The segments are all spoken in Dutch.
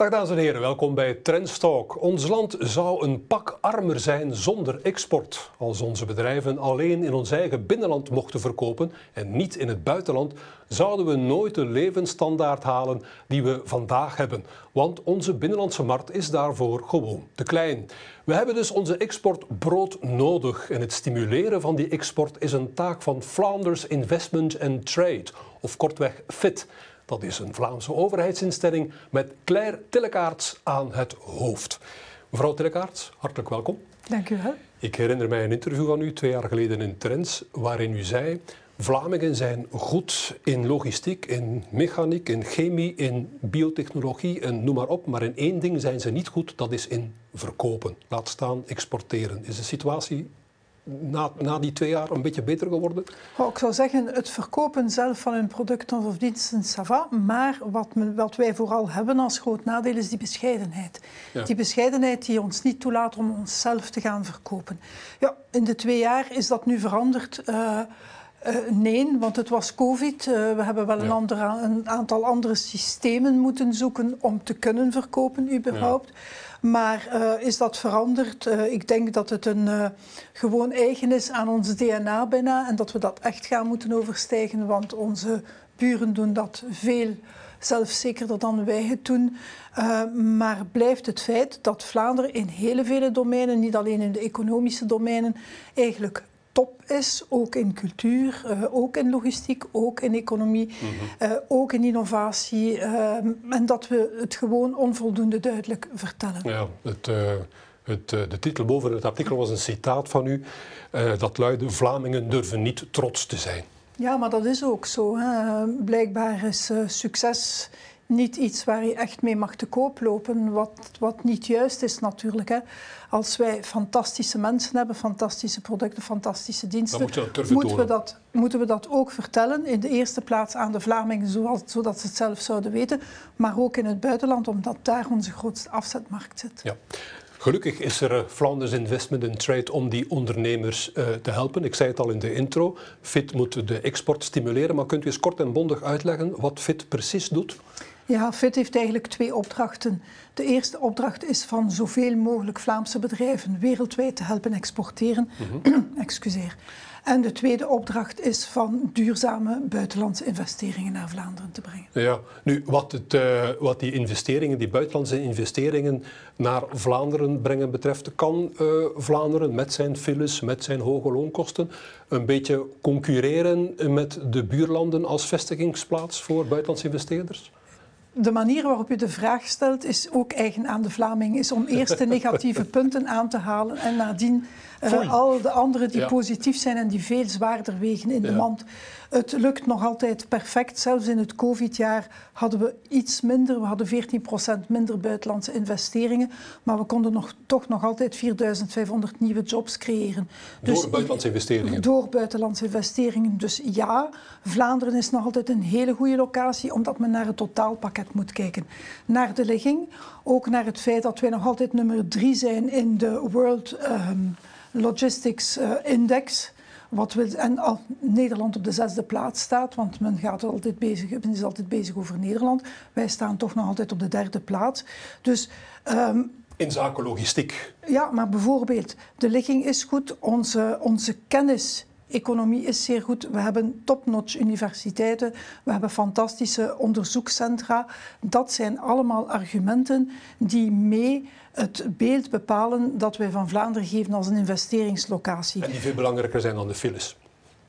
Dag dames en heren, welkom bij Trendstalk. Ons land zou een pak armer zijn zonder export. Als onze bedrijven alleen in ons eigen binnenland mochten verkopen en niet in het buitenland, zouden we nooit de levensstandaard halen die we vandaag hebben. Want onze binnenlandse markt is daarvoor gewoon te klein. We hebben dus onze export brood nodig en het stimuleren van die export is een taak van Flanders Investment and Trade, of kortweg FIT. Dat is een Vlaamse overheidsinstelling met Claire Tillekaarts aan het hoofd. Mevrouw Tillekaarts, hartelijk welkom. Dank u wel. Ik herinner mij een interview van u twee jaar geleden in Trends, waarin u zei: Vlamingen zijn goed in logistiek, in mechaniek, in chemie, in biotechnologie en noem maar op. Maar in één ding zijn ze niet goed, dat is in verkopen. Laat staan exporteren. Is de situatie na, na die twee jaar een beetje beter geworden? Oh, ik zou zeggen, het verkopen zelf van hun producten of diensten, ça va. Maar wat, wat, wij vooral hebben als groot nadeel is die bescheidenheid. Die bescheidenheid die ons niet toelaat om onszelf te gaan verkopen. Ja, in de twee jaar is dat nu veranderd. Uh, uh, nee, want het was COVID. Uh, we hebben wel een, een, aantal andere systemen moeten zoeken om te kunnen verkopen, überhaupt. Ja. Maar uh, is dat veranderd? Uh, ik denk dat het een uh, gewoon eigen is aan ons DNA bijna en dat we dat echt gaan moeten overstijgen, want onze buren doen dat veel zelfzekerder dan wij het doen. maar blijft het feit dat Vlaanderen in hele vele domeinen, niet alleen in de economische domeinen, eigenlijk top is, ook in cultuur, uh, ook in logistiek, ook in economie, mm -hmm. uh, ook in innovatie. Uh, en dat we het gewoon onvoldoende duidelijk vertellen. Ja, het, het, de titel boven het artikel was een citaat van u. dat luidde: Vlamingen durven niet trots te zijn. Ja, maar dat is ook zo. Hè. Blijkbaar is succes niet iets waar je echt mee mag te koop lopen, wat, wat niet juist is natuurlijk. Hè. Als wij fantastische mensen hebben, fantastische producten, fantastische diensten, moet moeten, we dat, moeten we dat ook vertellen. In de eerste plaats aan de Vlamingen, zodat ze het zelf zouden weten, maar ook in het buitenland, omdat daar onze grootste afzetmarkt zit. Ja. Gelukkig is er Flanders Investment and Trade om die ondernemers uh, te helpen. Ik zei het al in de intro, FIT moet de export stimuleren, maar kunt u eens kort en bondig uitleggen wat FIT precies doet? Ja, FIT heeft eigenlijk twee opdrachten. De eerste opdracht is van zoveel mogelijk Vlaamse bedrijven wereldwijd te helpen exporteren. Mm -hmm. Excuseer. En de tweede opdracht is van duurzame buitenlandse investeringen naar Vlaanderen te brengen. Ja, nu wat, het, uh, wat die investeringen, die buitenlandse investeringen naar Vlaanderen brengen betreft, kan uh, Vlaanderen met zijn files, met zijn hoge loonkosten, een beetje concurreren met de buurlanden als vestigingsplaats voor buitenlandse investeerders? De manier waarop u de vraag stelt is ook eigen aan de Vlaming. Is om eerst de negatieve punten aan te halen en nadien uh, al de andere die ja. positief zijn en die veel zwaarder wegen in de mand. Het lukt nog altijd perfect. Zelfs in het COVID-jaar hadden we iets minder. We hadden 14% minder buitenlandse investeringen. Maar we konden nog, toch nog altijd 4500 nieuwe jobs creëren. Dus, door buitenlandse investeringen? Door buitenlandse investeringen. Dus ja, Vlaanderen is nog altijd een hele goede locatie, omdat men naar het totaalpakket moet kijken. Naar de ligging, ook naar het feit dat wij nog altijd nummer drie zijn in de World um, Logistics uh, Index. Wat wil, en al Nederland op de zesde plaats staat, want men, gaat altijd bezig, men is altijd bezig over Nederland. Wij staan toch nog altijd op de derde plaats. Dus, um, in zaken logistiek. Ja, maar bijvoorbeeld, de ligging is goed, onze, onze kennis economie is zeer goed. We hebben top-notch universiteiten, we hebben fantastische onderzoekscentra. Dat zijn allemaal argumenten die mee het beeld bepalen dat wij van Vlaanderen geven als een investeringslocatie. En die veel belangrijker zijn dan de files.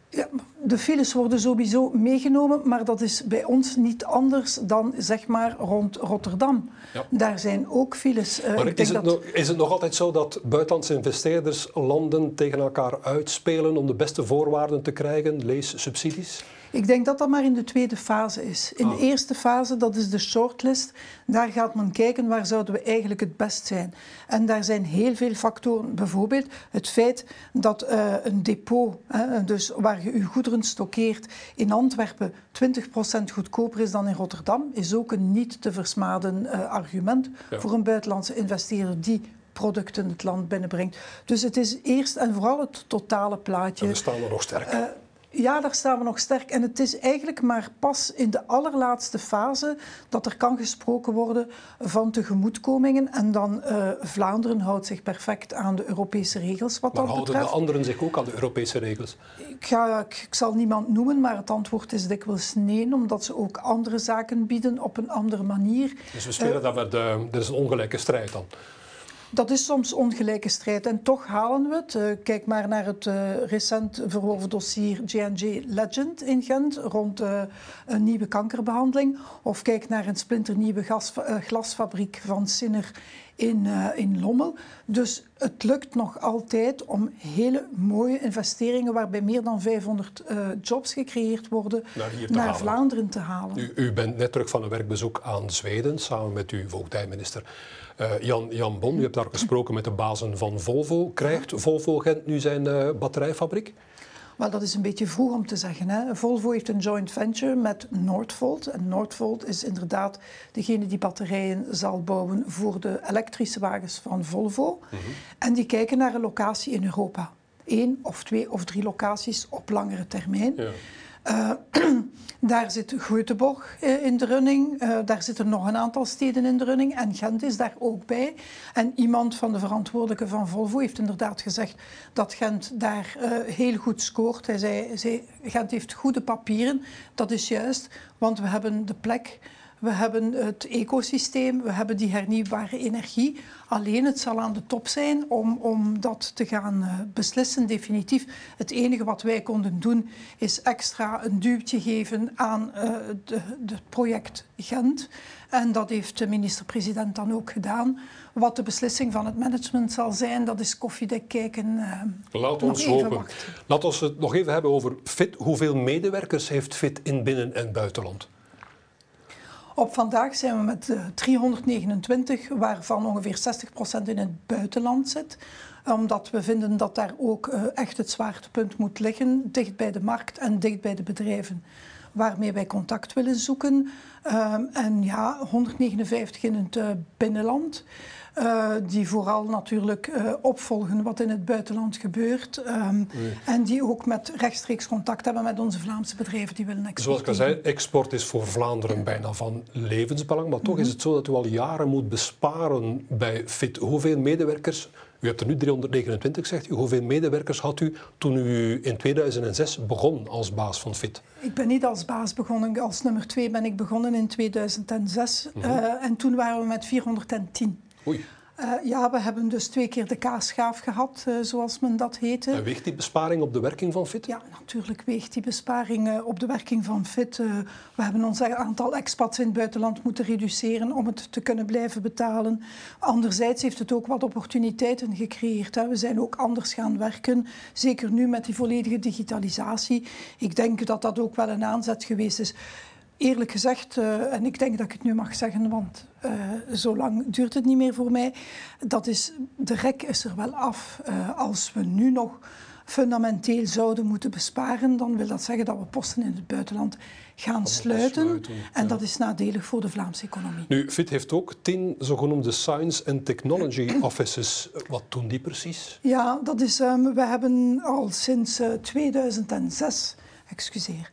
Ja, de files worden sowieso meegenomen, maar dat is bij ons niet anders dan zeg maar rond Rotterdam. Ja. Daar zijn ook files. Uh, maar is het, dat... nog, is het, nog, altijd zo dat buitenlandse investeerders landen tegen elkaar uitspelen om de beste voorwaarden te krijgen, lees subsidies? Ik denk dat dat maar in de tweede fase is. In oh. de eerste fase, dat is de shortlist, daar gaat men kijken waar zouden we eigenlijk het best zijn. En daar zijn heel veel factoren. Bijvoorbeeld het feit dat uh, een depot, hè, dus waar je je goederen stockeert, in Antwerpen 20% goedkoper is dan in Rotterdam, is ook een niet te versmaden uh, argument ja. voor een buitenlandse investeerder die producten het land binnenbrengt. Dus het is eerst en vooral het totale plaatje. En we staan er nog sterk. Uh, Ja, daar staan we nog sterk. En het is eigenlijk maar pas in de allerlaatste fase dat er kan gesproken worden van tegemoetkomingen. En dan uh, Vlaanderen houdt zich perfect aan de Europese regels wat maar dat houden betreft. de anderen zich ook aan de Europese regels? Ik, ga, ik, ik, zal niemand noemen, maar het antwoord is dikwijls nee, omdat ze ook andere zaken bieden op een andere manier. Dus we spelen uh, dat met, uh, er is een ongelijke strijd dan? Dat is soms ongelijke strijd en toch halen we het. Uh, kijk maar naar het uh, recent verworven dossier J&J Legend in Gent rond uh, een nieuwe kankerbehandeling. Of kijk naar een splinternieuwe glasfabriek van Sinner in, in Lommel. Dus het lukt nog altijd om hele mooie investeringen waarbij meer dan 500 jobs gecreëerd worden naar, naar Vlaanderen te halen. U, u, bent net terug van een werkbezoek aan Zweden samen met uw voogdijminister. Uh, Jan, Jan Bon, u hebt daar gesproken met de bazen van Volvo. Krijgt Volvo Gent nu zijn batterijfabriek? Wel, dat is een beetje vroeg om te zeggen. Hè. Volvo heeft een joint venture met Nordvolt. En Nordvolt is inderdaad degene die batterijen zal bouwen voor de elektrische wagens van Volvo. Mm -hmm. En die kijken naar een locatie in Europa. Eén of twee of drie locaties op langere termijn. Ja. Uh, daar zit Göteborg uh, in de running. Uh, daar zitten nog een aantal steden in de running. En Gent is daar ook bij. En iemand van de verantwoordelijke van Volvo heeft inderdaad gezegd dat Gent daar heel goed scoort. Hij zei, zei, Gent heeft goede papieren. Dat is juist, want we hebben de plek... We hebben het ecosysteem, we hebben die hernieuwbare energie. Alleen het zal aan de top zijn om, om dat te gaan uh, beslissen, definitief. Het enige wat wij konden doen is extra een duwtje geven aan uh, het project Gent. En dat heeft de minister-president dan ook gedaan. Wat de beslissing van het management zal zijn, dat is koffiedek kijken. Uh, Laat ons hopen. Laten we het nog even hebben over FIT. Hoeveel medewerkers heeft FIT in binnen- en buitenland? Op vandaag zijn we met uh, 329, waarvan ongeveer 60% in het buitenland zit. Omdat we vinden dat daar ook uh, echt het zwaartepunt moet liggen, dicht bij de markt en dicht bij de bedrijven waarmee wij contact willen zoeken. Uh, en ja, 159 in het uh, binnenland. Uh, die vooral natuurlijk uh, opvolgen wat in het buitenland gebeurt. Um, nee. En die ook met rechtstreeks contact hebben met onze Vlaamse bedrijven die willen exporteren. Zoals ik al zei, export is voor Vlaanderen bijna van levensbelang. Maar toch mm -hmm. is het zo dat u al jaren moet besparen bij FIT. Hoeveel medewerkers... U hebt er nu 329, zegt u. Hoeveel medewerkers had u toen u in 2006 begon als baas van FIT? Ik ben niet als baas begonnen. Als nummer twee ben ik begonnen in 2006. Mm -hmm. uh, en toen waren we met 410. Oei. Uh, ja, we hebben dus twee keer de kaasschaaf gehad, uh, zoals men dat heette. En weegt die besparing op de werking van FIT? Ja, natuurlijk weegt die besparing uh, op de werking van FIT. we hebben ons aantal expats in het buitenland moeten reduceren om het te kunnen blijven betalen. Anderzijds heeft het ook wat opportuniteiten gecreëerd. Hè. We zijn ook anders gaan werken, zeker nu met die volledige digitalisatie. Ik denk dat dat ook wel een aanzet geweest is eerlijk gezegd, uh, en ik denk dat ik het nu mag zeggen, want uh, zo lang duurt het niet meer voor mij, dat is, de rek is er wel af. Uh, als we nu nog fundamenteel zouden moeten besparen, dan wil dat zeggen dat we posten in het buitenland gaan sluiten. sluiten. En ja. dat is nadelig voor de Vlaamse economie. Nu, FIT heeft ook tien zogenoemde Science and Technology Offices. Wat doen die precies? Ja, dat is, um, we hebben al sinds 2006, excuseer,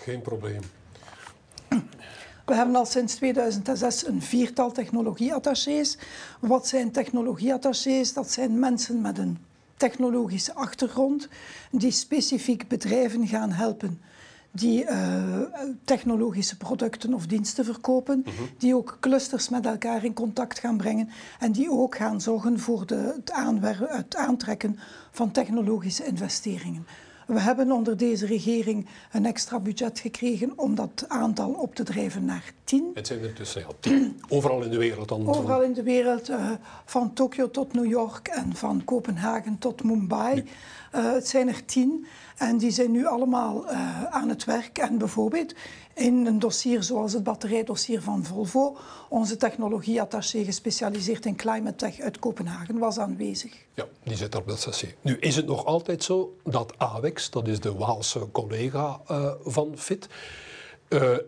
geen probleem. We hebben al sinds 2006 een viertal technologieattachés. Wat zijn technologieattachés? Dat zijn mensen met een technologische achtergrond die specifiek bedrijven gaan helpen die uh, technologische producten of diensten verkopen, uh -huh. die ook clusters met elkaar in contact gaan brengen en die ook gaan zorgen voor de, het, het aantrekken van technologische investeringen. We hebben onder deze regering een extra budget gekregen om dat aantal op te drijven naar tien. Het zijn er dus ja, tien. Overal in de wereld dan? Overal in de wereld, uh, van Tokio tot New York en van Kopenhagen tot Mumbai. Uh, het zijn er tien en die zijn nu allemaal uh, aan het werk. En bijvoorbeeld in een dossier zoals het batterijdossier van Volvo, onze technologieattaché gespecialiseerd in climate tech uit Kopenhagen was aanwezig. Ja, die zit op dat dossier. Nu is het nog altijd zo dat AWEX, dat is de Waalse collega uh, van FIT,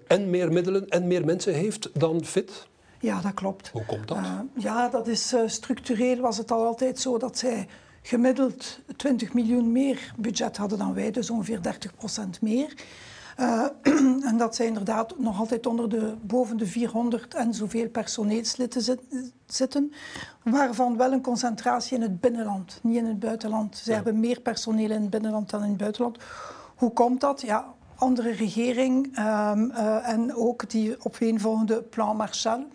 en meer middelen en meer mensen heeft dan FIT? Ja, dat klopt. Hoe komt dat? ja, dat is structureel was het al altijd zo dat zij gemiddeld 20 miljoen meer budget hadden dan wij, dus ongeveer 30 procent meer. Uh, en dat zij inderdaad nog altijd onder de, boven de 400 en zoveel personeelsleden zitten, waarvan wel een concentratie in het binnenland, niet in het buitenland. Ze hebben meer personeel in het binnenland dan in het buitenland. Hoe komt dat? Ja, andere regering um, uh, en ook die opeenvolgende plan Marshall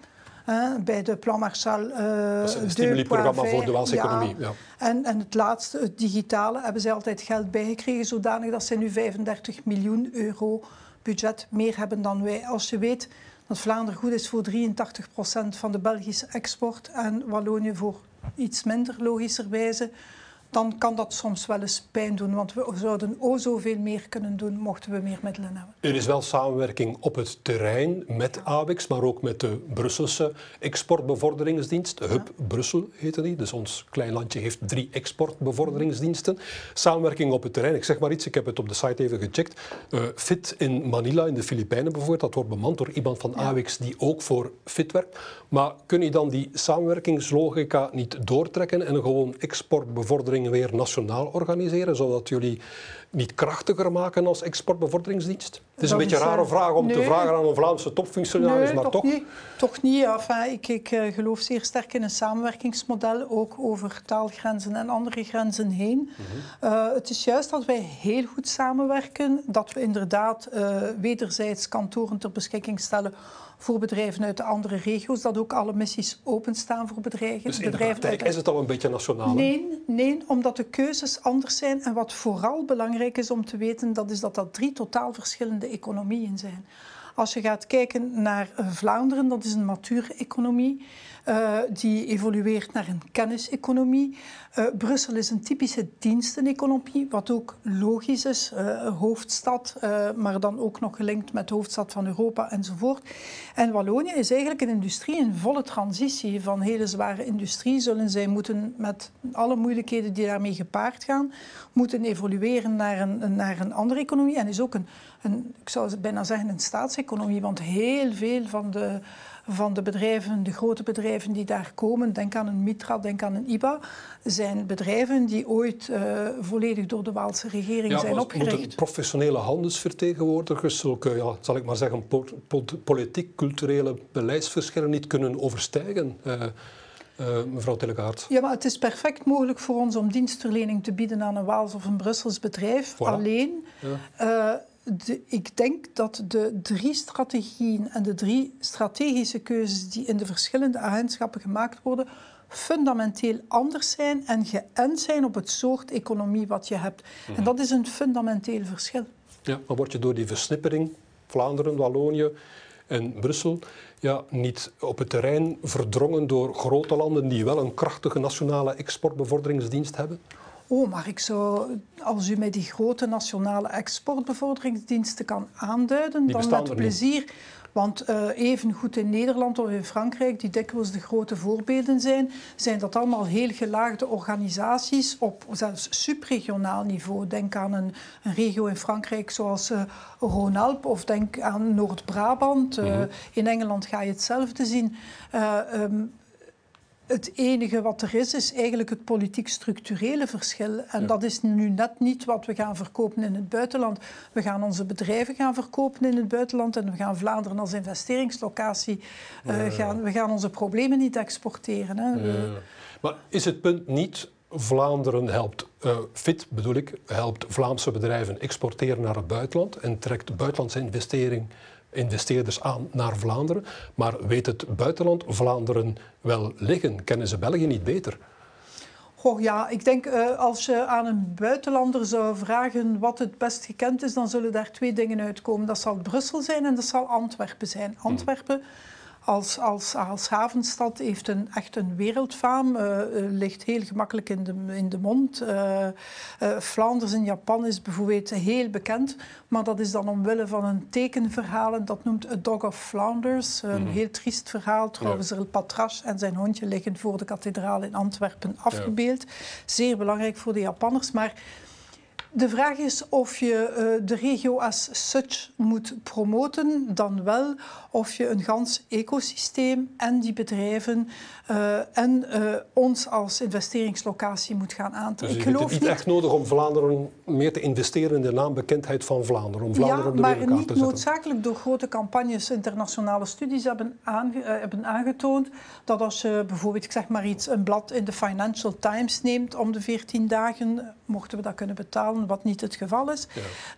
bij de Plan Marshall. Uh, dat is een stimulieprogramma voor de Waalse economie. Ja. En, en het laatste, het digitale, hebben zij altijd geld bijgekregen, zodanig dat zij nu 35 miljoen euro budget meer hebben dan wij. Als je weet dat Vlaanderen goed is voor 83 procent van de Belgische export en Wallonië voor iets minder, logischerwijze dan kan dat soms wel eens pijn doen. Want we zouden o zoveel meer kunnen doen mochten we meer middelen hebben. Er is wel samenwerking op het terrein met AWEX, maar ook met de Brusselse exportbevorderingsdienst. De Hub Brussel heette die. Dus ons klein landje heeft drie exportbevorderingsdiensten. Samenwerking op het terrein. Ik zeg maar iets, ik heb het op de site even gecheckt. Uh, FIT in Manila, in de Filipijnen bijvoorbeeld, dat wordt bemand door iemand van AWEX die ook voor FIT werkt. Maar kun je dan die samenwerkingslogica niet doortrekken en gewoon exportbevordering weer nationaal organiseren, zodat jullie niet krachtiger maken als exportbevorderingsdienst? Het is een beetje een rare eh, vraag om te vragen aan een Vlaamse topfunctionaris, maar toch? toch? Niet, toch niet. Enfin, ik, ik uh, geloof zeer sterk in een samenwerkingsmodel, ook over taalgrenzen en andere grenzen heen. Mm -hmm. uh, het is juist dat wij heel goed samenwerken, dat we inderdaad wederzijds kantoren ter beschikking stellen voor bedrijven uit de andere regio's, dat ook alle missies openstaan voor bedrijven. Dus in bedrijven de praktijk is het al een beetje nationaal? Nee, nee, omdat de keuzes anders zijn. En wat vooral belangrijk is om te weten, dat is dat dat drie totaal verschillende economieën zijn. Als je gaat kijken naar Vlaanderen, dat is een mature economie. Uh, die evolueert naar een kenniseconomie. Uh, Brussel is een typische diensteneconomie, wat ook logisch is. Uh, hoofdstad, maar dan ook nog gelinkt met de hoofdstad van Europa enzovoort. En Wallonië is eigenlijk een industrie in volle transitie. Van hele zware industrie zullen zij moeten, met alle moeilijkheden die daarmee gepaard gaan, moeten evolueren naar een, naar een andere economie. En is ook een, een, ik zou bijna zeggen, een staatseconomie, want heel veel van de van de bedrijven, de grote bedrijven die daar komen, denk aan een Mitra, denk aan een IBA, zijn bedrijven die ooit uh, volledig door de Waalse regering ja, zijn opgericht. Moeten professionele handelsvertegenwoordigers zulke, ja, zal ik maar zeggen, politiek, culturele beleidsverschillen niet kunnen overstijgen? Uh, uh, mevrouw Telekaart. Ja, maar het is perfect mogelijk voor ons om dienstverlening te bieden aan een Waals of een Brussels bedrijf. Voilà. Alleen, ja de, ik denk dat de drie strategieën en de drie strategische keuzes die in de verschillende agentschappen gemaakt worden, fundamenteel anders zijn en geënt zijn op het soort economie wat je hebt. En mhm. dat is een fundamenteel verschil. Ja, maar word je door die versnippering, Vlaanderen, Wallonië en Brussel, ja, niet op het terrein verdrongen door grote landen die wel een krachtige nationale exportbevorderingsdienst hebben? Oh, maar ik zou, als u mij die grote nationale exportbevorderingsdiensten kan aanduiden, dan met plezier. Want uh, even goed in Nederland of in Frankrijk, die dikwijls de grote voorbeelden zijn, zijn dat allemaal heel gelaagde organisaties op zelfs subregionaal niveau. Denk aan een, een regio in Frankrijk zoals uh, Rhône-Alpes of denk aan Noord-Brabant. Uh, mm -hmm. In Engeland ga je hetzelfde zien. Um, het enige wat er is, is eigenlijk het politiek-structurele verschil. En ja. dat is nu net niet wat we gaan verkopen in het buitenland. We gaan onze bedrijven gaan verkopen in het buitenland en we gaan Vlaanderen als investeringslocatie uh, ja. gaan. We gaan onze problemen niet exporteren. Hè. Ja. Maar is het punt niet Vlaanderen helpt, uh, FIT bedoel ik, helpt Vlaamse bedrijven exporteren naar het buitenland en trekt buitenlandse investering investeerders aan naar Vlaanderen. Maar weet het buitenland Vlaanderen wel liggen? Kennen ze België niet beter? Goh, ja, ik denk uh, als je aan een buitenlander zou vragen wat het best gekend is, dan zullen daar twee dingen uitkomen. Dat zal Brussel zijn en dat zal Antwerpen zijn. Antwerpen als, als, als havenstad heeft een, echt een wereldfaam, uh, ligt heel gemakkelijk in de, in de mond. Uh, Flanders in Japan is bijvoorbeeld heel bekend, maar dat is dan omwille van een tekenverhaal. dat noemt A Dog of Flanders. Een mm. heel triest verhaal. Trouwens, ja. Patras en zijn hondje liggen voor de kathedraal in Antwerpen afgebeeld. Ja. Zeer belangrijk voor de Japanners, maar De vraag is of je uh, de regio as such moet promoten, dan wel of je een gans ecosysteem en die bedrijven uh, en uh, ons als investeringslocatie moet gaan aantrekken. Dus je vindt het niet echt nodig om Vlaanderen meer te investeren in de naambekendheid van Vlaanderen, om Vlaanderen ja, op de maar wereldkaart niet te zetten? noodzakelijk door grote campagnes. Internationale studies hebben, aange, hebben aangetoond dat als je bijvoorbeeld, ik zeg maar iets, een blad in de Financial Times neemt om de 14 dagen, mochten we dat kunnen betalen, wat niet het geval is,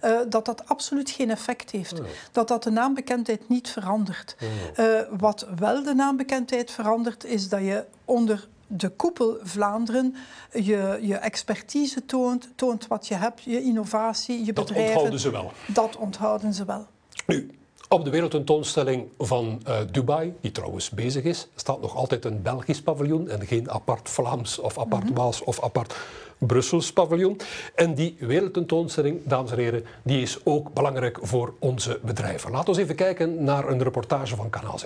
ja. uh, dat dat absoluut geen effect heeft. Ja. Dat dat de naambekendheid niet verandert. Ja. Uh, wat wel de naambekendheid verandert, is dat je onder de koepel Vlaanderen je, je expertise toont, toont wat je hebt, je innovatie, je bedrijven. Dat onthouden ze wel. Dat onthouden ze wel. Nu, op de wereldtentoonstelling van uh, Dubai, die trouwens bezig is, staat nog altijd een Belgisch paviljoen en geen apart Vlaams of apart mm -hmm. Waals of apart Brussels paviljoen. En die wereldtentoonstelling, dames en heren, die is ook belangrijk voor onze bedrijven. Laten we even kijken naar een reportage van Kanaal Z.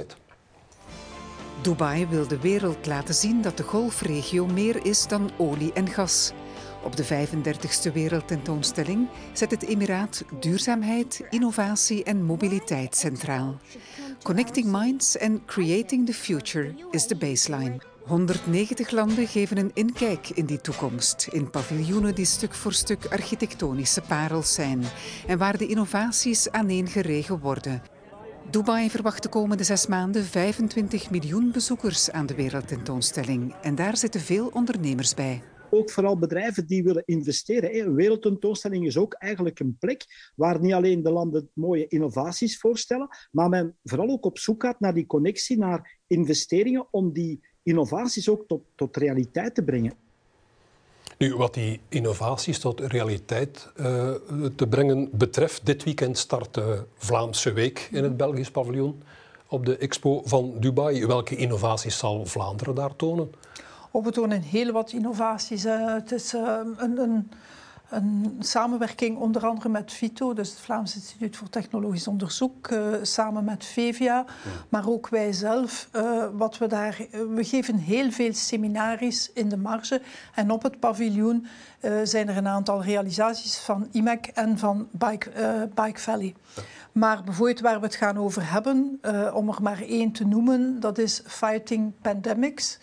Dubai wil de wereld laten zien dat de golfregio meer is dan olie en gas. Op de 35e wereldtentoonstelling zet het Emiraat duurzaamheid, innovatie en mobiliteit centraal. Connecting minds and creating the future is de baseline. 190 landen geven een inkijk in die toekomst, in paviljoenen die stuk voor stuk architectonische parels zijn en waar de innovaties aaneengeregen worden. Dubai verwacht de komende zes maanden 25 miljoen bezoekers aan de wereldtentoonstelling en daar zitten veel ondernemers bij ook vooral bedrijven die willen investeren. Een wereldtentoonstelling is ook eigenlijk een plek waar niet alleen de landen mooie innovaties voorstellen, maar men vooral ook op zoek gaat naar die connectie, naar investeringen om die innovaties ook tot, tot realiteit te brengen. Nu, wat die innovaties tot realiteit uh, te brengen betreft, dit weekend start de Vlaamse Week in het Belgisch paviljoen op de expo van Dubai. Welke innovaties zal Vlaanderen daar tonen? We tonen heel wat innovaties. Het is uh, een, een, een, samenwerking onder andere met FITO, dus het Vlaams Instituut voor Technologisch Onderzoek, uh, samen met VEVIA, ja. maar ook wij zelf. wat we, daar, we geven heel veel seminaries in de marge en op het paviljoen zijn er een aantal realisaties van IMEC en van Bike, Bike Valley. Ja. Maar bijvoorbeeld waar we het gaan over hebben, om er maar één te noemen, dat is Fighting Pandemics.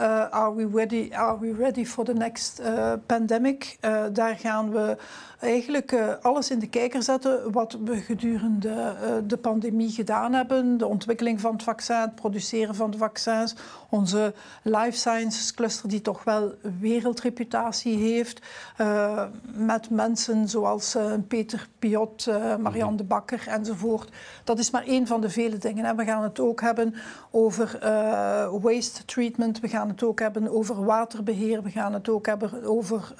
Uh, are, we ready, are we ready for the next uh, pandemic? Uh, daar gaan we eigenlijk alles in de kijker zetten wat we gedurende de pandemie gedaan hebben. De ontwikkeling van het vaccin, het produceren van de vaccins. Onze life sciences cluster die toch wel wereldreputatie heeft. Met mensen zoals Peter Piot, Marianne de Bakker enzovoort. Dat is maar één van de vele dingen. Hè. We gaan het ook hebben over waste treatment. We gaan het ook hebben over waterbeheer. We gaan het ook hebben over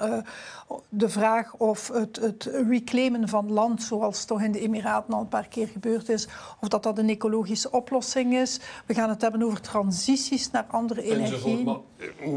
de vraag of het, het, reclaimen van land, zoals toch in de Emiraten al een paar keer gebeurd is, of dat dat een ecologische oplossing is. We gaan het hebben over transities naar andere energie.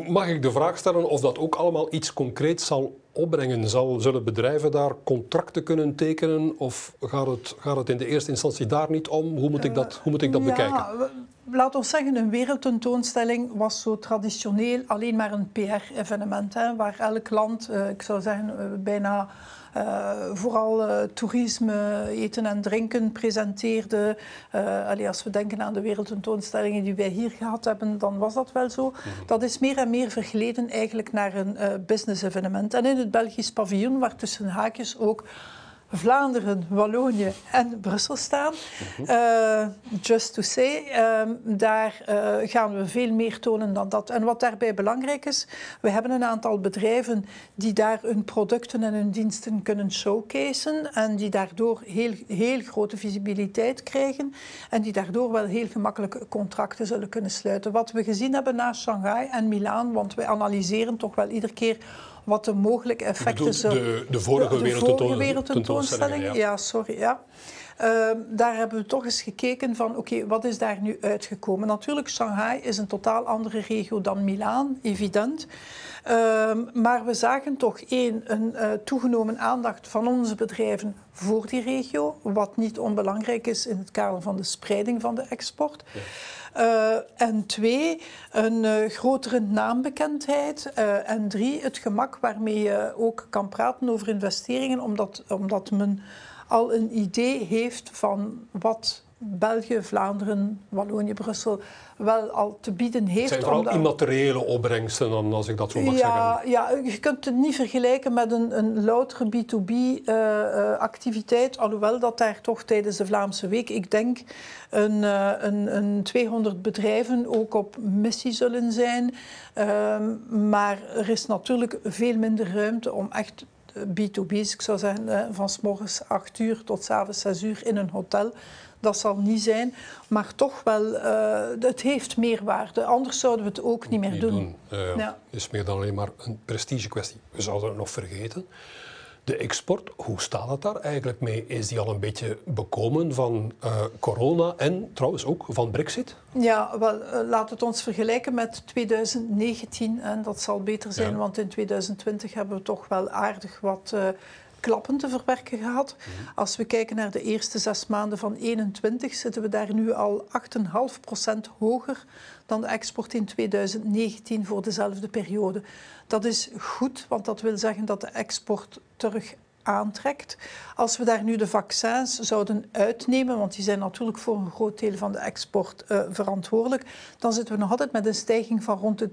Mag ik de vraag stellen of dat ook allemaal iets concreets zal opbrengen? Zal, zullen bedrijven daar contracten kunnen tekenen of gaat het, gaat het in de eerste instantie daar niet om? Hoe moet ik dat, hoe moet ik dat ja, bekijken? Laat ons zeggen, een wereldtentoonstelling was zo traditioneel alleen maar een PR-evenement, waar elk land, uh, ik zou zeggen, uh, bijna uh, vooral uh, toerisme, eten en drinken presenteerde. Uh, allee, als we denken aan de wereldtentoonstellingen die wij hier gehad hebben, dan was dat wel zo. -hmm. Dat is meer en meer vergeleden eigenlijk naar een business-evenement. En in het Belgisch paviljoen, waar tussen haakjes ook Vlaanderen, Wallonië en Brussel staan. Uh, just to say, um, daar uh, gaan we veel meer tonen dan dat. En wat daarbij belangrijk is, we hebben een aantal bedrijven die daar hun producten en hun diensten kunnen showcaseen en die daardoor heel, heel grote visibiliteit krijgen en die daardoor wel heel gemakkelijk contracten zullen kunnen sluiten. Wat we gezien hebben na Shanghai en Milaan, want wij analyseren toch wel iedere keer wat de mogelijke effecten zijn. De, de vorige, de, de wereldtentoonstelling. Ja. ja, sorry. Ja. Uh, daar hebben we toch eens gekeken van, oké, okay, wat is daar nu uitgekomen? Natuurlijk, Shanghai is een totaal andere regio dan Milaan, evident. Uh, maar we zagen toch één, een uh, toegenomen aandacht van onze bedrijven voor die regio, wat niet onbelangrijk is in het kader van de spreiding van de export. Ja. Uh, en twee, een uh, grotere naambekendheid. Uh, en drie, het gemak waarmee je ook kan praten over investeringen, omdat, omdat men al een idee heeft van wat België, Vlaanderen, Wallonië, Brussel wel al te bieden heeft. Het zijn vooral omdat... immateriële opbrengsten, dan, als ik dat zo mag ja, zeggen. Ja, je kunt het niet vergelijken met een, een loutere B2B-activiteit, uh, alhoewel dat daar toch tijdens de Vlaamse Week, ik denk, een, uh, een, een 200 bedrijven ook op missie zullen zijn. Uh, maar er is natuurlijk veel minder ruimte om echt B2B's, ik zou zeggen, van s morgens 8 uur tot s avonds 6 uur in een hotel dat zal niet zijn. Maar toch wel, uh, het heeft meerwaarde. Anders zouden we het ook niet meer niet doen. doen. Uh, ja. is meer dan alleen maar een prestige kwestie. We zouden het nog vergeten. De export, hoe staat het daar eigenlijk mee? Is die al een beetje bekomen van uh, corona en trouwens ook van Brexit? Ja, wel, uh, laat het ons vergelijken met 2019. En dat zal beter zijn, ja. want in 2020 hebben we toch wel aardig wat uh, klappen te verwerken gehad. Mm-hmm. Als we kijken naar de eerste zes maanden van 2021, zitten we daar nu al 8,5% hoger dan de export in 2019 voor dezelfde periode. Dat is goed, want dat wil zeggen dat de export terug aantrekt. Als we daar nu de vaccins zouden uitnemen, want die zijn natuurlijk voor een groot deel van de export uh, verantwoordelijk, dan zitten we nog altijd met een stijging van rond de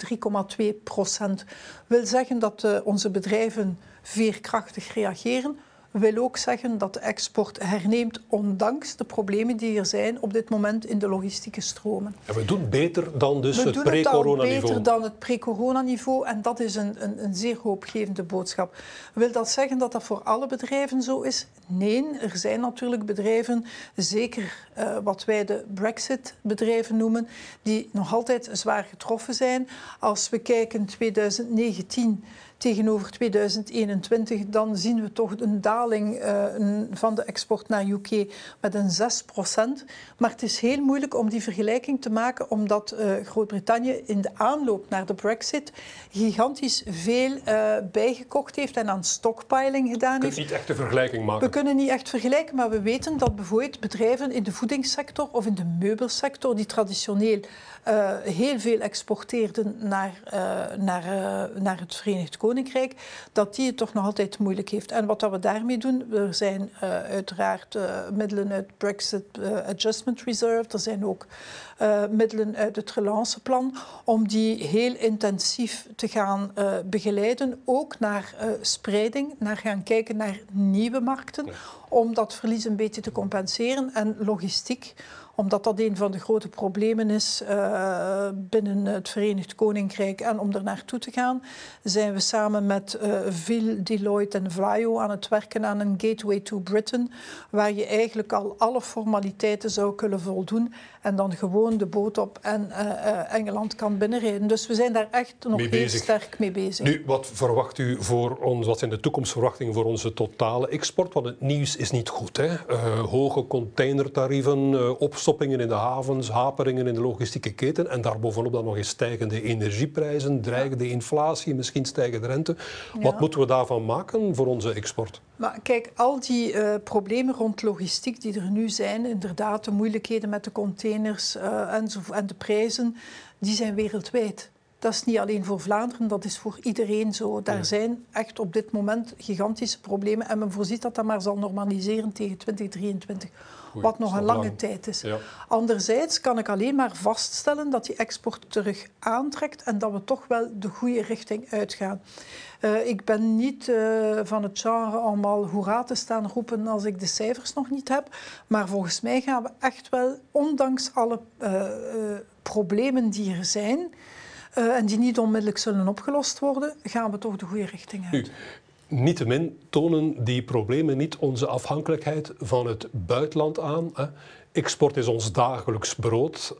3,2 procent. Wil zeggen dat uh, onze bedrijven veerkrachtig reageren wil ook zeggen dat de export herneemt, ondanks de problemen die er zijn op dit moment in de logistieke stromen. En we doen beter dan dus we het pre-coronaniveau? We doen beter dan het pre-coronaniveau en dat is een, een, een, zeer hoopgevende boodschap. Wil dat zeggen dat dat voor alle bedrijven zo is? Nee, er zijn natuurlijk bedrijven, zeker uh, wat wij de Brexit-bedrijven noemen, die nog altijd zwaar getroffen zijn. Als we kijken 2019 tegenover 2021, dan zien we toch een daling uh, van de export naar UK met een 6 procent. Maar het is heel moeilijk om die vergelijking te maken, omdat uh, Groot-Brittannië in de aanloop naar de Brexit gigantisch veel uh, bijgekocht heeft en aan stockpiling gedaan heeft. We kunnen niet echt een vergelijking maken. We kunnen niet echt vergelijken, maar we weten dat bijvoorbeeld bedrijven in de voedingssector of in de meubelsector, die traditioneel heel veel exporteerden naar, naar, naar het Verenigd Koninkrijk, dat die het toch nog altijd moeilijk heeft. En wat dat we daarmee doen, er zijn uiteraard middelen uit Brexit Adjustment Reserve, er zijn ook middelen uit het relanceplan, om die heel intensief te gaan begeleiden, ook naar spreiding, naar gaan kijken naar nieuwe markten, om dat verlies een beetje te compenseren. En logistiek omdat dat een van de grote problemen is uh, binnen het Verenigd Koninkrijk. En om er naartoe te gaan, zijn we samen met uh, Vil, Deloitte en Vlaio aan het werken aan een Gateway to Britain, waar je eigenlijk al alle formaliteiten zou kunnen voldoen en dan gewoon de boot op en uh, Engeland kan binnenrijden. Dus we zijn daar echt nog mee heel sterk mee bezig. Nu, wat verwacht u voor ons, wat zijn de toekomstverwachtingen voor onze totale export? Want het nieuws is niet goed. Hè? hoge containertarieven, opstoppingen in de havens, haperingen in de logistieke keten en daarbovenop dan nog eens stijgende energieprijzen, dreigende inflatie, misschien stijgende rente. Ja. Wat moeten we daarvan maken voor onze export? Maar kijk, al die uh, problemen rond logistiek die er nu zijn, inderdaad de moeilijkheden met de containers uh, en, en de prijzen, die zijn wereldwijd. Dat is niet alleen voor Vlaanderen, dat is voor iedereen zo. Daar ja. zijn echt op dit moment gigantische problemen en men voorziet dat dat maar zal normaliseren tegen 2023. Wat nog een lange lang. tijd is. Ja. Anderzijds kan ik alleen maar vaststellen dat die export terug aantrekt en dat we toch wel de goede richting uitgaan. Uh, ik ben niet uh, van het genre allemaal hoera te staan roepen als ik de cijfers nog niet heb. Maar volgens mij gaan we echt wel, ondanks alle uh, problemen die er zijn... en die niet onmiddellijk zullen opgelost worden, gaan we toch de goede richting uit. Niettemin tonen die problemen niet onze afhankelijkheid van het buitenland aan. Export is ons dagelijks brood,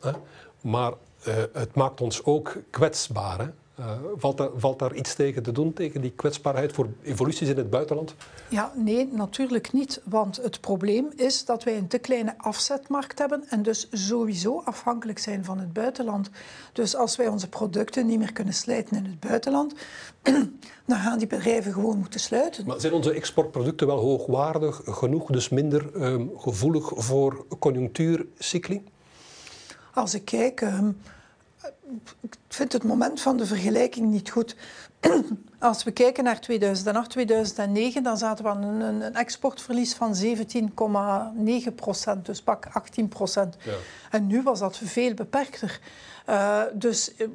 maar uh, het maakt ons ook kwetsbaar. Uh, valt, daar, valt, daar, iets tegen te doen, tegen die kwetsbaarheid voor evoluties in het buitenland? Ja, nee, natuurlijk niet. Want het probleem is dat wij een te kleine afzetmarkt hebben en dus sowieso afhankelijk zijn van het buitenland. Dus als wij onze producten niet meer kunnen slijten in het buitenland, dan gaan die bedrijven gewoon moeten sluiten. Maar zijn onze exportproducten wel hoogwaardig genoeg, dus minder um, gevoelig voor conjunctuurcycli? Als ik kijk, ehm, ik vind het moment van de vergelijking niet goed. Als we kijken naar 2008, 2009, dan zaten we aan een, een exportverlies van 17,9 procent, dus pak 18 procent. Ja. En nu was dat veel beperkter. Uh, dus eh,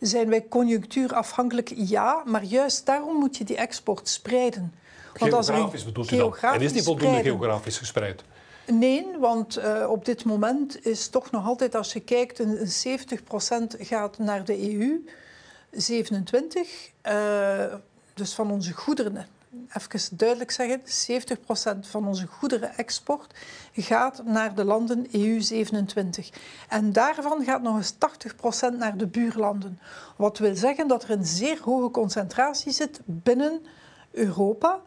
zijn wij conjunctuurafhankelijk? Ja, maar juist daarom moet je die export spreiden. Want geografisch bedoelt u dan? En is die voldoende geografisch gespreid? Nee, want uh, op dit moment is toch nog altijd, als je kijkt, een, 70% gaat naar de EU, 27, uh, dus van onze goederen. Even duidelijk zeggen, 70% van onze goederenexport gaat naar de landen EU27. En daarvan gaat nog eens 80% naar de buurlanden. Wat wil zeggen dat er een zeer hoge concentratie zit binnen Europa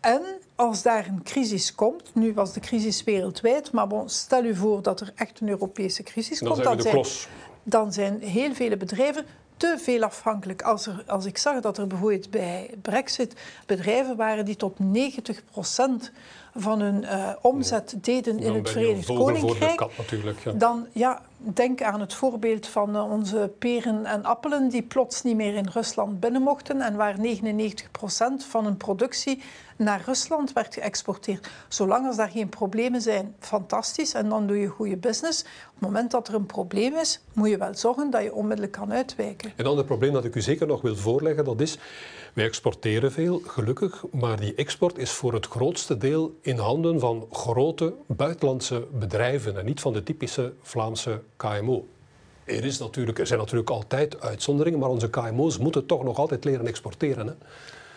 en als daar een crisis komt, nu was de crisis wereldwijd, maar bon, stel u voor dat er echt een Europese crisis dan komt, zijn dan, zijn, dan zijn heel vele bedrijven te veel afhankelijk. Als, er, als ik zag dat er bijvoorbeeld bij Brexit bedrijven waren die tot 90 procent van hun uh, omzet deden in het Verenigd Koninkrijk, kat, ja. dan ja, denk aan het voorbeeld van uh, onze peren en appelen die plots niet meer in Rusland binnen mochten en waar 99 procent van hun productie naar Rusland werd geëxporteerd. Zolang als daar geen problemen zijn, fantastisch. En dan doe je goede business. Op het moment dat er een probleem is, moet je wel zorgen dat je onmiddellijk kan uitwijken. Een ander probleem dat ik u zeker nog wil voorleggen, dat is... Wij exporteren veel, gelukkig, maar die export is voor het grootste deel in handen van grote buitenlandse bedrijven en niet van de typische Vlaamse KMO. Er, is natuurlijk, er zijn natuurlijk altijd uitzonderingen, maar onze KMO's moeten toch nog altijd leren exporteren. Hè?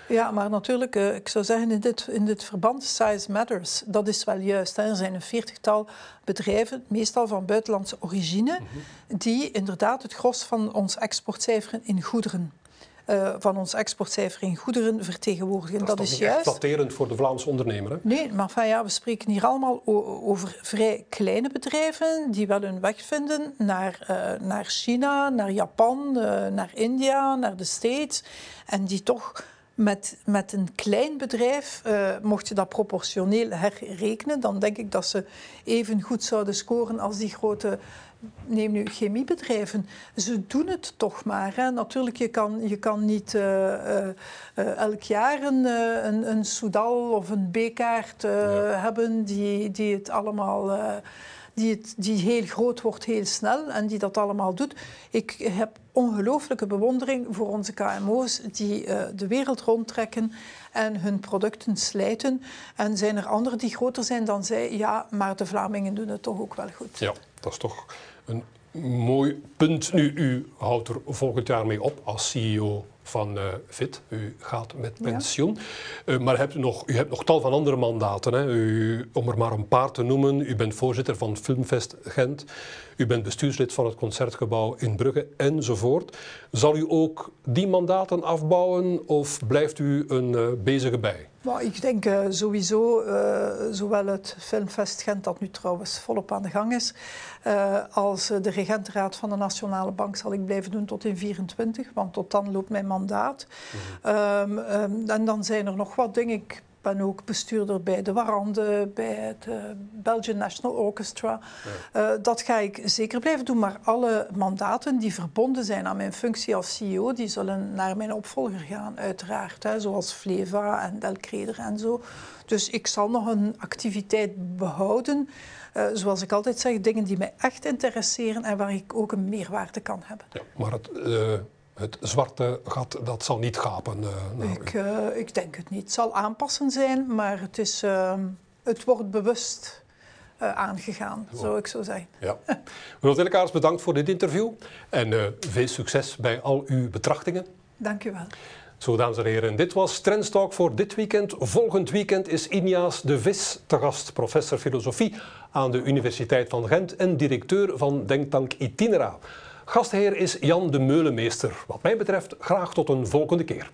Ja, maar natuurlijk, uh, ik zou zeggen in dit, in dit verband, size matters. Dat is wel juist. Hè. Er zijn een veertigtal bedrijven, meestal van buitenlandse origine, mhm. die inderdaad het gros van ons exportcijfer in goederen uh, van ons exportcijfer in goederen vertegenwoordigen. Dat is, dat is juist. exploiterend voor de Vlaamse ondernemer. Hè? Nee, maar van, ja, we spreken hier allemaal over vrij kleine bedrijven die wel hun weg vinden naar, uh, naar China, naar Japan, uh, naar India, naar de States. En die toch met, met een klein bedrijf, uh, mocht je dat proportioneel herrekenen, dan denk ik dat ze even goed zouden scoren als die grote neem nu chemiebedrijven, ze doen het toch maar. Hè. Natuurlijk, je kan, je kan niet uh, uh, elk jaar een, een, een Soudal of een B-kaart ja. hebben die, die het allemaal... die, het, die heel groot wordt, heel snel en die dat allemaal doet. Ik heb ongelooflijke bewondering voor onze KMO's die de wereld rondtrekken en hun producten slijten. En zijn er anderen die groter zijn dan zij? Ja, maar de Vlamingen doen het toch ook wel goed. Ja, dat is toch een mooi punt. Nu, u houdt er volgend jaar mee op als CEO van uh, FIT. U gaat met pensioen. Ja. Uh, maar hebt u, nog, u hebt nog tal van andere mandaten. Hè. U, om er maar een paar te noemen. U bent voorzitter van Filmfest Gent. U bent bestuurslid van het Concertgebouw in Brugge enzovoort. Zal u ook die mandaten afbouwen of blijft u een uh, bezige bij? Maar ik denk uh, sowieso, uh, zowel het Filmfest Gent, dat nu trouwens volop aan de gang is, uh, als de regentenraad van de Nationale Bank zal ik blijven doen tot in 24, want tot dan loopt mijn mandaat. Mm -hmm. um, um, en dan zijn er nog wat dingen. Ik ben ook bestuurder bij de Warande, bij het uh, Belgian National Orchestra. Ja. Uh, dat ga ik zeker blijven doen, maar alle mandaten die verbonden zijn aan mijn functie als CEO, die zullen naar mijn opvolger gaan, uiteraard. Hè, zoals Fleva en Del Creder en zo. Dus ik zal nog een activiteit behouden. Uh, zoals ik altijd zeg, dingen die mij echt interesseren en waar ik ook een meerwaarde kan hebben. Ja, maar het het zwarte gat, dat zal niet gapen. Uh, ik, uh, ik, denk het niet. Het zal aanpassen zijn, maar het, is, uh, het wordt bewust aangegaan, wow. zou ik zo zeggen. Ja. Mevrouw Tillekaars, bedankt voor dit interview. En veel succes bij al uw betrachtingen. Dank u wel. Zo, dames en heren, dit was Trendstalk voor dit weekend. Volgend weekend is Iniaas de Vis te gast, professor filosofie aan de Universiteit van Gent en directeur van Denktank Itinera. Gastheer is Jan de Meulemeester. Wat mij betreft graag tot een volgende keer.